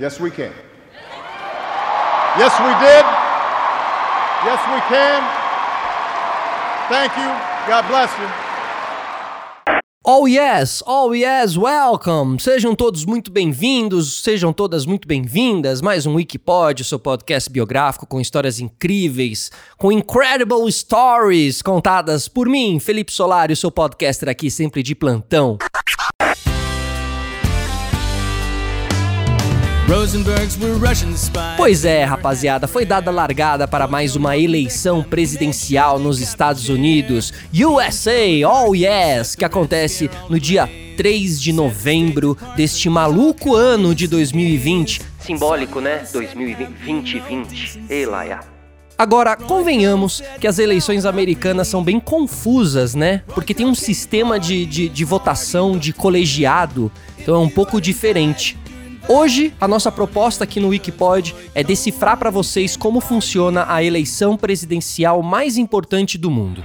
Yes, we can. Yes, we did. Yes, we can. Thank you. God bless you. Oh yes, oh yes, welcome! Sejam todos muito bem-vindos, sejam todas muito bem-vindas. Mais um Wikipod, seu podcast biográfico com histórias incríveis, com incredible stories contadas por mim, Felipe Solari, seu podcaster aqui sempre de plantão. Pois é, rapaziada, foi dada largada para mais uma eleição presidencial nos Estados Unidos, USA, oh yes, que acontece no dia 3 de novembro deste maluco ano de 2020. Simbólico, né? 2020, 20. Ei, Laia. Agora, convenhamos que as eleições americanas são bem confusas, né? Porque tem um sistema de, de, de votação de colegiado, então é um pouco diferente. Hoje, a nossa proposta aqui no Wikipod é decifrar para vocês como funciona a eleição presidencial mais importante do mundo.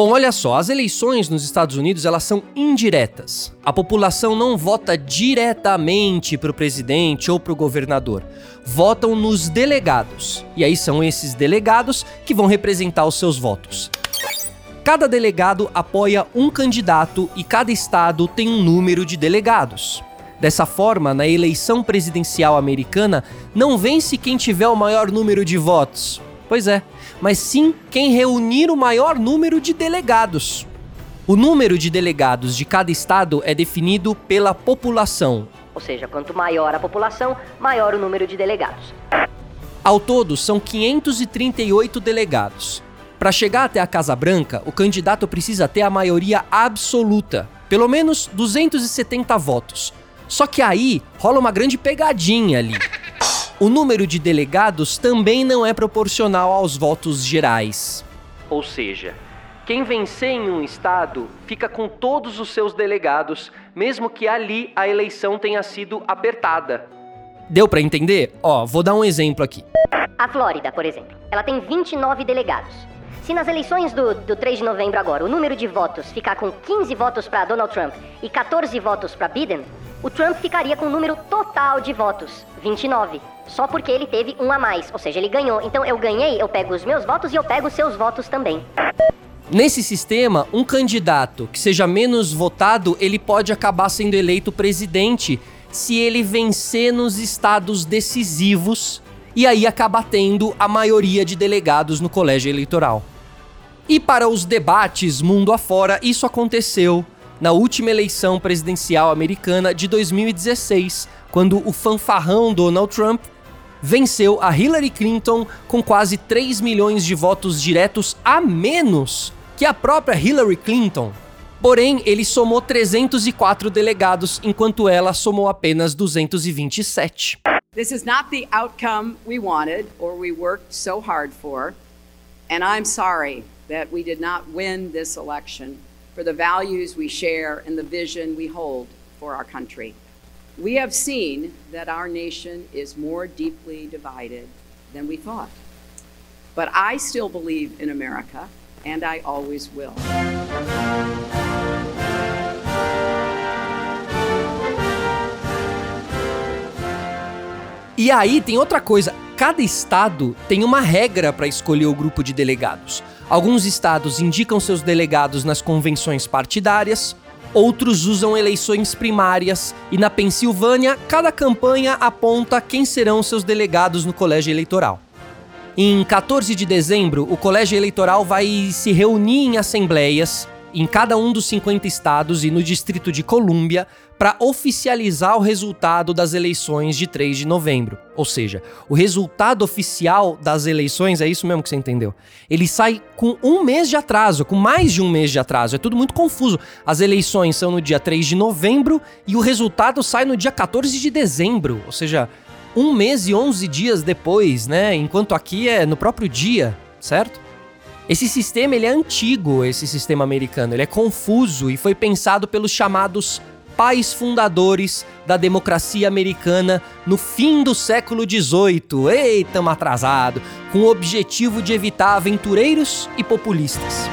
Bom, olha só, as eleições nos Estados Unidos elas são indiretas. A população não vota diretamente para o presidente ou para o governador. Votam nos delegados. E aí são esses delegados que vão representar os seus votos. Cada delegado apoia um candidato e cada estado tem um número de delegados. Dessa forma, na eleição presidencial americana, não vence quem tiver o maior número de votos. Pois é, mas sim quem reunir o maior número de delegados. O número de delegados de cada estado é definido pela população. Ou seja, quanto maior a população, maior o número de delegados. Ao todo, são 538 delegados. Para chegar até a Casa Branca, o candidato precisa ter a maioria absoluta, pelo menos 270 votos. Só que aí rola uma grande pegadinha ali. O número de delegados também não é proporcional aos votos gerais. Ou seja, quem vencer em um estado fica com todos os seus delegados, mesmo que ali a eleição tenha sido apertada. Deu para entender? Ó, vou dar um exemplo aqui. A Flórida, por exemplo, ela tem 29 delegados. Se nas eleições do, do 3 de novembro agora o número de votos ficar com 15 votos para Donald Trump e 14 votos para Biden, o Trump ficaria com o número total de votos, 29 só porque ele teve um a mais. Ou seja, ele ganhou. Então eu ganhei, eu pego os meus votos e eu pego os seus votos também. Nesse sistema, um candidato que seja menos votado, ele pode acabar sendo eleito presidente se ele vencer nos estados decisivos e aí acaba tendo a maioria de delegados no colégio eleitoral. E para os debates mundo afora, isso aconteceu na última eleição presidencial americana de 2016, quando o fanfarrão Donald Trump venceu a Hillary Clinton com quase 3 milhões de votos diretos a menos que a própria Hillary Clinton. Porém, ele somou 304 delegados, enquanto ela somou apenas 227. This is not the outcome we wanted or we worked so hard for, and I'm sorry that we did not win this election for the values we share and the vision we hold for our country. We have seen that our nation is more deeply divided than we thought. But I still believe in America, and I always will. E aí tem outra coisa, cada estado tem uma regra para escolher o grupo de delegados. Alguns estados indicam seus delegados nas convenções partidárias, outros usam eleições primárias e na Pensilvânia, cada campanha aponta quem serão seus delegados no colégio eleitoral. Em 14 de dezembro, o colégio eleitoral vai se reunir em assembleias em cada um dos 50 estados e no Distrito de Colômbia para oficializar o resultado das eleições de 3 de novembro. Ou seja, o resultado oficial das eleições, é isso mesmo que você entendeu? Ele sai com um mês de atraso, com mais de um mês de atraso. É tudo muito confuso. As eleições são no dia 3 de novembro e o resultado sai no dia 14 de dezembro. Ou seja, um mês e 11 dias depois, né? Enquanto aqui é no próprio dia, certo? Esse sistema ele é antigo, esse sistema americano, ele é confuso e foi pensado pelos chamados pais fundadores da democracia americana no fim do século XVIII. Eita, atrasado! Com o objetivo de evitar aventureiros e populistas.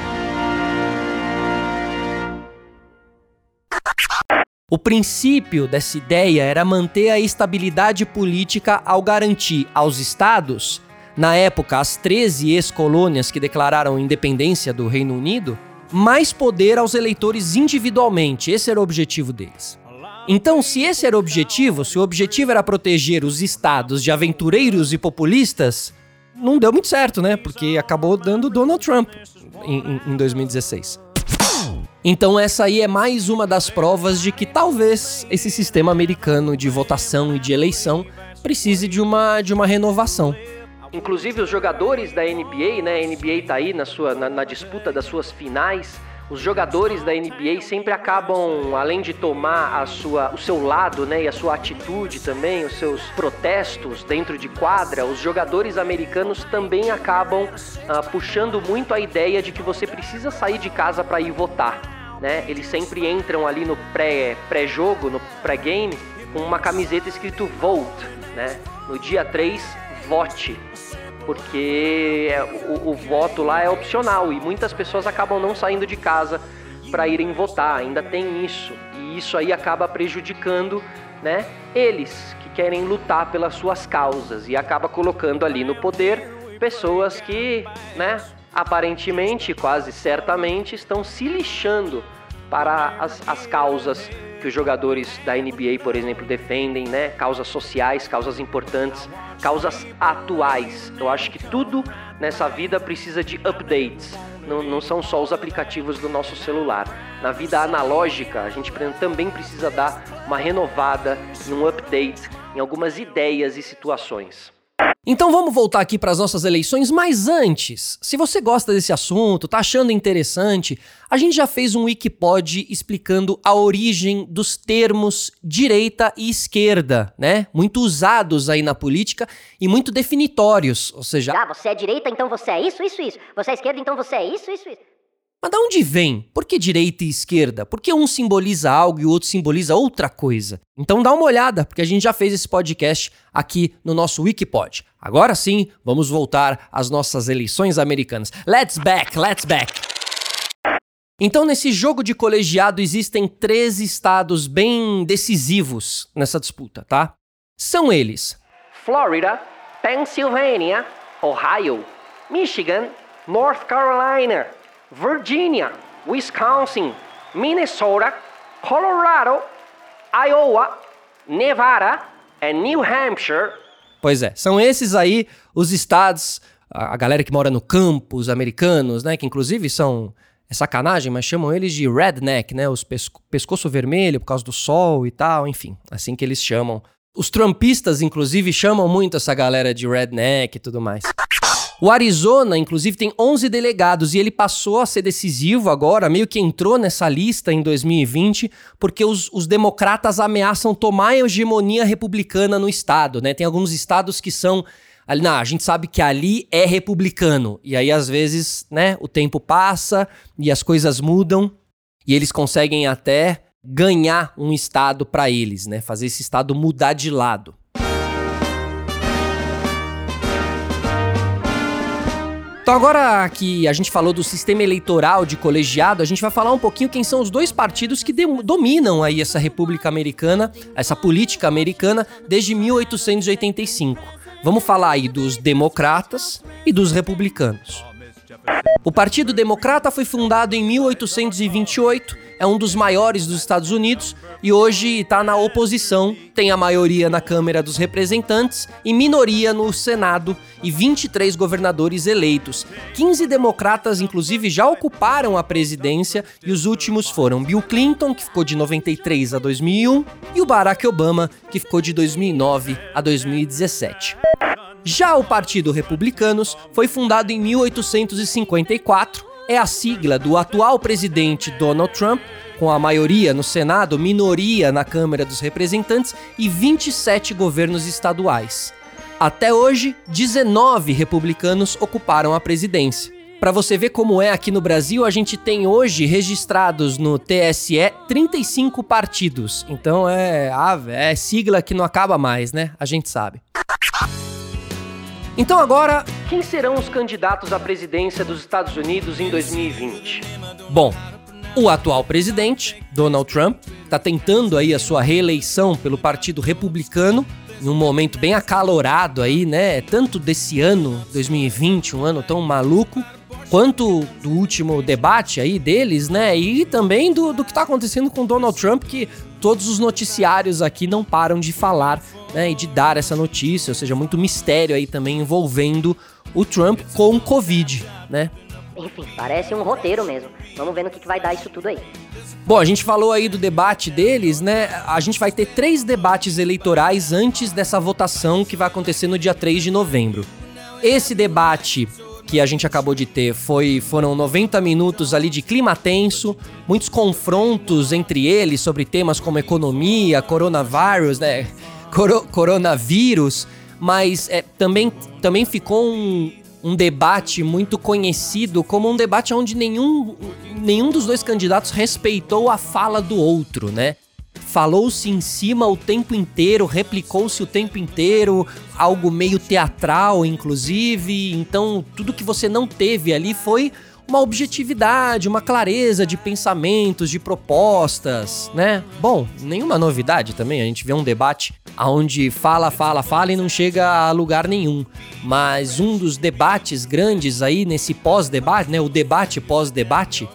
O princípio dessa ideia era manter a estabilidade política ao garantir aos estados, na época as 13 ex-colônias que declararam independência do Reino Unido, mais poder aos eleitores individualmente. Esse era o objetivo deles. Então, se esse era o objetivo, se o objetivo era proteger os estados de aventureiros e populistas, não deu muito certo, né? Porque acabou dando Donald Trump em, em 2016. Então, essa aí é mais uma das provas de que talvez esse sistema americano de votação e de eleição precise de uma, de uma renovação. Inclusive os jogadores da NBA, né? A NBA tá aí na, sua, na, na disputa das suas finais. Os jogadores da NBA sempre acabam, além de tomar a sua, o seu lado, né, e a sua atitude também, os seus protestos dentro de quadra, os jogadores americanos também acabam uh, puxando muito a ideia de que você precisa sair de casa para ir votar. Né? Eles sempre entram ali no pré-jogo, pré no pré-game, com uma camiseta escrito Vote. Né? No dia 3, vote porque é, o, o, voto lá é opcional e muitas pessoas acabam não saindo de casa para irem votar. Ainda tem isso e isso aí acaba prejudicando, né? Eles que querem lutar pelas suas causas e acaba colocando ali no poder pessoas que, né? Aparentemente, quase certamente, estão se lixando para as, as causas que os jogadores da NBA, por exemplo, defendem, né? Causas sociais, causas importantes, causas atuais. Eu acho que tudo nessa vida precisa de updates. Não, não são só os aplicativos do nosso celular. Na vida analógica, a gente também precisa dar uma renovada e um update em algumas ideias e situações. Então vamos voltar aqui para as nossas eleições, mas antes, se você gosta desse assunto, tá achando interessante, a gente já fez um Wikipod explicando a origem dos termos direita e esquerda, né? Muito usados aí na política e muito definitórios, ou seja, ah, você é direita, então você é isso, isso, isso. Você é esquerda, então você é isso, isso, isso. Mas de onde vem? Por que direita e esquerda? Por que um simboliza algo e o outro simboliza outra coisa? Então dá uma olhada, porque a gente já fez esse podcast aqui no nosso Wikipod. Agora sim, vamos voltar às nossas eleições americanas. Let's back, let's back. Então, nesse jogo de colegiado, existem três estados bem decisivos nessa disputa, tá? São eles: Florida, Pennsylvania, Ohio, Michigan, North Carolina. Virginia, Wisconsin, Minnesota, Colorado, Iowa, Nevada e New Hampshire. Pois é, são esses aí os estados, a galera que mora no campus americanos, né, que inclusive são é sacanagem, mas chamam eles de redneck, né, os pesco pescoço vermelho por causa do sol e tal, enfim, assim que eles chamam. Os trumpistas, inclusive, chamam muito essa galera de redneck e tudo mais. O Arizona, inclusive, tem 11 delegados e ele passou a ser decisivo agora, meio que entrou nessa lista em 2020, porque os, os democratas ameaçam tomar a hegemonia republicana no estado, né? Tem alguns estados que são ali, não, a gente sabe que ali é republicano. E aí, às vezes, né, o tempo passa e as coisas mudam e eles conseguem até ganhar um estado para eles, né? Fazer esse estado mudar de lado. Então, agora que a gente falou do sistema eleitoral de colegiado, a gente vai falar um pouquinho quem são os dois partidos que dominam aí essa República Americana, essa política americana, desde 1885. Vamos falar aí dos democratas e dos republicanos. O Partido Democrata foi fundado em 1828, é um dos maiores dos Estados Unidos e hoje está na oposição, tem a maioria na Câmara dos Representantes e minoria no Senado e 23 governadores eleitos. 15 democratas, inclusive, já ocuparam a presidência e os últimos foram Bill Clinton, que ficou de 93 a 2001, e o Barack Obama, que ficou de 2009 a 2017. Já o Partido Republicanos foi fundado em 1854, é a sigla do atual presidente Donald Trump, com a maioria no Senado, minoria na Câmara dos Representantes e 27 governos estaduais. Até hoje, 19 republicanos ocuparam a presidência. Para você ver como é aqui no Brasil, a gente tem hoje registrados no TSE 35 partidos. Então é, é sigla que não acaba mais, né? A gente sabe. Então agora, quem serão os candidatos à presidência dos Estados Unidos em 2020? Bom, o atual presidente, Donald Trump, está tentando aí a sua reeleição pelo Partido Republicano, em um momento bem acalorado aí, né? Tanto desse ano, 2020, um ano tão maluco, quanto do último debate aí deles, né? E também do, do que está acontecendo com Donald Trump, que todos os noticiários aqui não param de falar né, e de dar essa notícia, ou seja, muito mistério aí também envolvendo o Trump com o Covid, né? Enfim, parece um roteiro mesmo. Vamos ver no que, que vai dar isso tudo aí. Bom, a gente falou aí do debate deles, né? A gente vai ter três debates eleitorais antes dessa votação que vai acontecer no dia 3 de novembro. Esse debate que a gente acabou de ter foi foram 90 minutos ali de clima tenso, muitos confrontos entre eles sobre temas como economia, coronavírus, né? Coro coronavírus, mas é, também, também ficou um, um debate muito conhecido como um debate onde nenhum, nenhum dos dois candidatos respeitou a fala do outro, né? Falou-se em cima o tempo inteiro, replicou-se o tempo inteiro, algo meio teatral, inclusive. Então, tudo que você não teve ali foi uma objetividade, uma clareza de pensamentos, de propostas, né? Bom, nenhuma novidade também, a gente vê um debate onde fala, fala, fala e não chega a lugar nenhum. Mas um dos debates grandes aí nesse pós-debate, né, o debate pós-debate,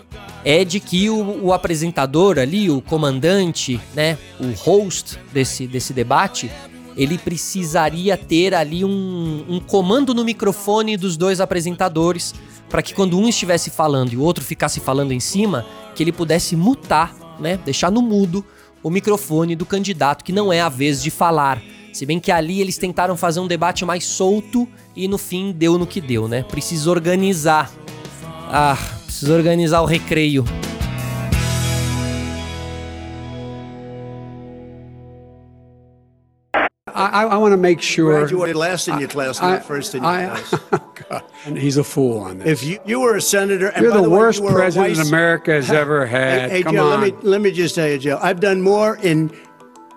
é de que o, o, apresentador ali, o comandante, né, o host desse, desse debate, ele precisaria ter ali um, um comando no microfone dos dois apresentadores para que quando um estivesse falando e o outro ficasse falando em cima, que ele pudesse mutar, né, deixar no mudo o microfone do candidato que não é a vez de falar. Se bem que ali eles tentaram fazer um debate mais solto e no fim deu no que deu, né? Precisa organizar. Ah, precisa organizar o recreio. I, I want to make sure. Graduated last in your class, not first in your I- class. Oh, God, and he's a fool on this. If you, you were a senator, and You're by the way, worst you president vice- America has ever had. Hey, hey, Come Joe, on. let me let me just tell you, Joe. I've done more in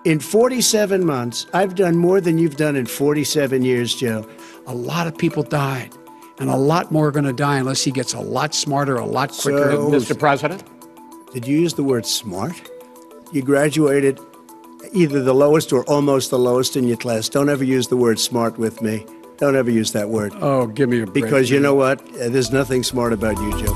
in 47 months. I've done more than you've done in 47 years, Joe. a lot of people died, and a lot more are going to die unless he gets a lot smarter, a lot quicker. So- Mr. President? Did you use the word smart? You graduated either the lowest or almost the lowest in your class. Don't ever use the word smart with me. Don't ever use that word. Oh, give me a break. Because you know what? Uh, There's nothing smart about you, Joe.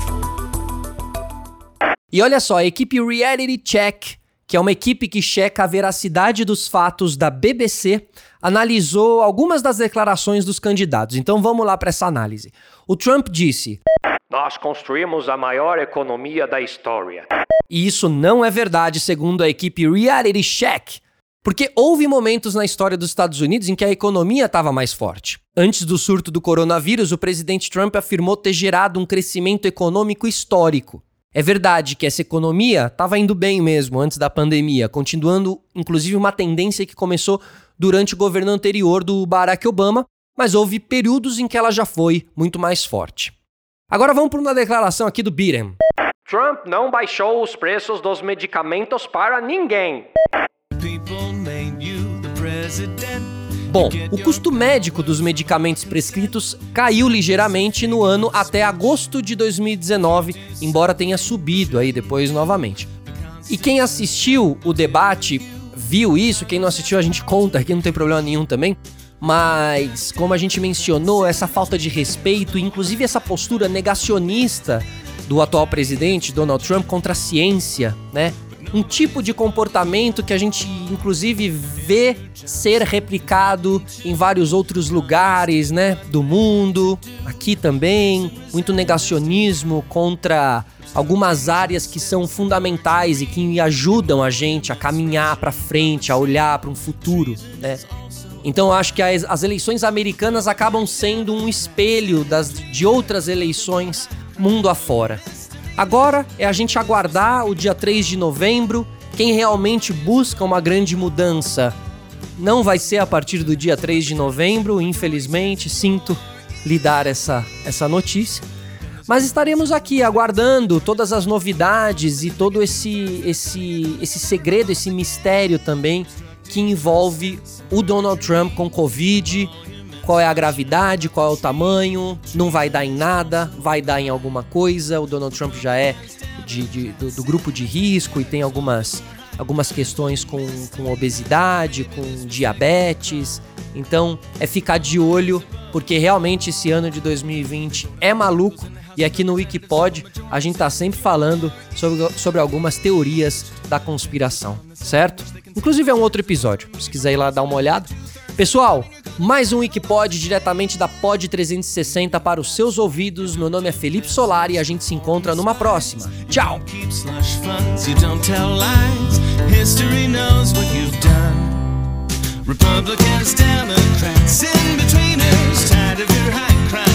E olha só, a equipe Reality Check, que é uma equipe que checa a veracidade dos fatos da BBC, analisou algumas das declarações dos candidatos. Então vamos lá para essa análise. O Trump disse: Nós construímos a maior economia da história. E isso não é verdade, segundo a equipe Reality Check. Porque houve momentos na história dos Estados Unidos em que a economia estava mais forte. Antes do surto do coronavírus, o presidente Trump afirmou ter gerado um crescimento econômico histórico. É verdade que essa economia estava indo bem mesmo antes da pandemia, continuando inclusive uma tendência que começou durante o governo anterior do Barack Obama, mas houve períodos em que ela já foi muito mais forte. Agora vamos para uma declaração aqui do Biden. Trump não baixou os preços dos medicamentos para ninguém. Bom, o custo médico dos medicamentos prescritos caiu ligeiramente no ano até agosto de 2019, embora tenha subido aí depois novamente. E quem assistiu o debate viu isso, quem não assistiu a gente conta aqui, não tem problema nenhum também. Mas, como a gente mencionou, essa falta de respeito, inclusive essa postura negacionista do atual presidente Donald Trump contra a ciência, né? Um tipo de comportamento que a gente, inclusive, vê ser replicado em vários outros lugares, né? Do mundo, aqui também. Muito negacionismo contra algumas áreas que são fundamentais e que ajudam a gente a caminhar para frente, a olhar para um futuro, né? Então eu acho que as, as, eleições americanas acabam sendo um espelho das, de outras eleições mundo afora. Agora é a gente aguardar o dia 3 de novembro. Quem realmente busca uma grande mudança não vai ser a partir do dia 3 de novembro, infelizmente, sinto lhe dar essa, essa notícia. Mas estaremos aqui aguardando todas as novidades e todo esse, esse, esse segredo, esse mistério também que envolve o Donald Trump com Covid. Qual é a gravidade, qual é o tamanho, não vai dar em nada, vai dar em alguma coisa. O Donald Trump já é de, de, do, do grupo de risco e tem algumas, algumas questões com, com obesidade, com diabetes. Então é ficar de olho, porque realmente esse ano de 2020 é maluco. E aqui no Wikipod a gente tá sempre falando sobre, sobre algumas teorias da conspiração, certo? Inclusive é um outro episódio, se quiser ir lá dar uma olhada. Pessoal, mais um Wikipod diretamente da Pod 360 para os seus ouvidos. Meu nome é Felipe Solar e a gente se encontra numa próxima. Tchau! Republicans, Democrats, in tired of your high mistakes.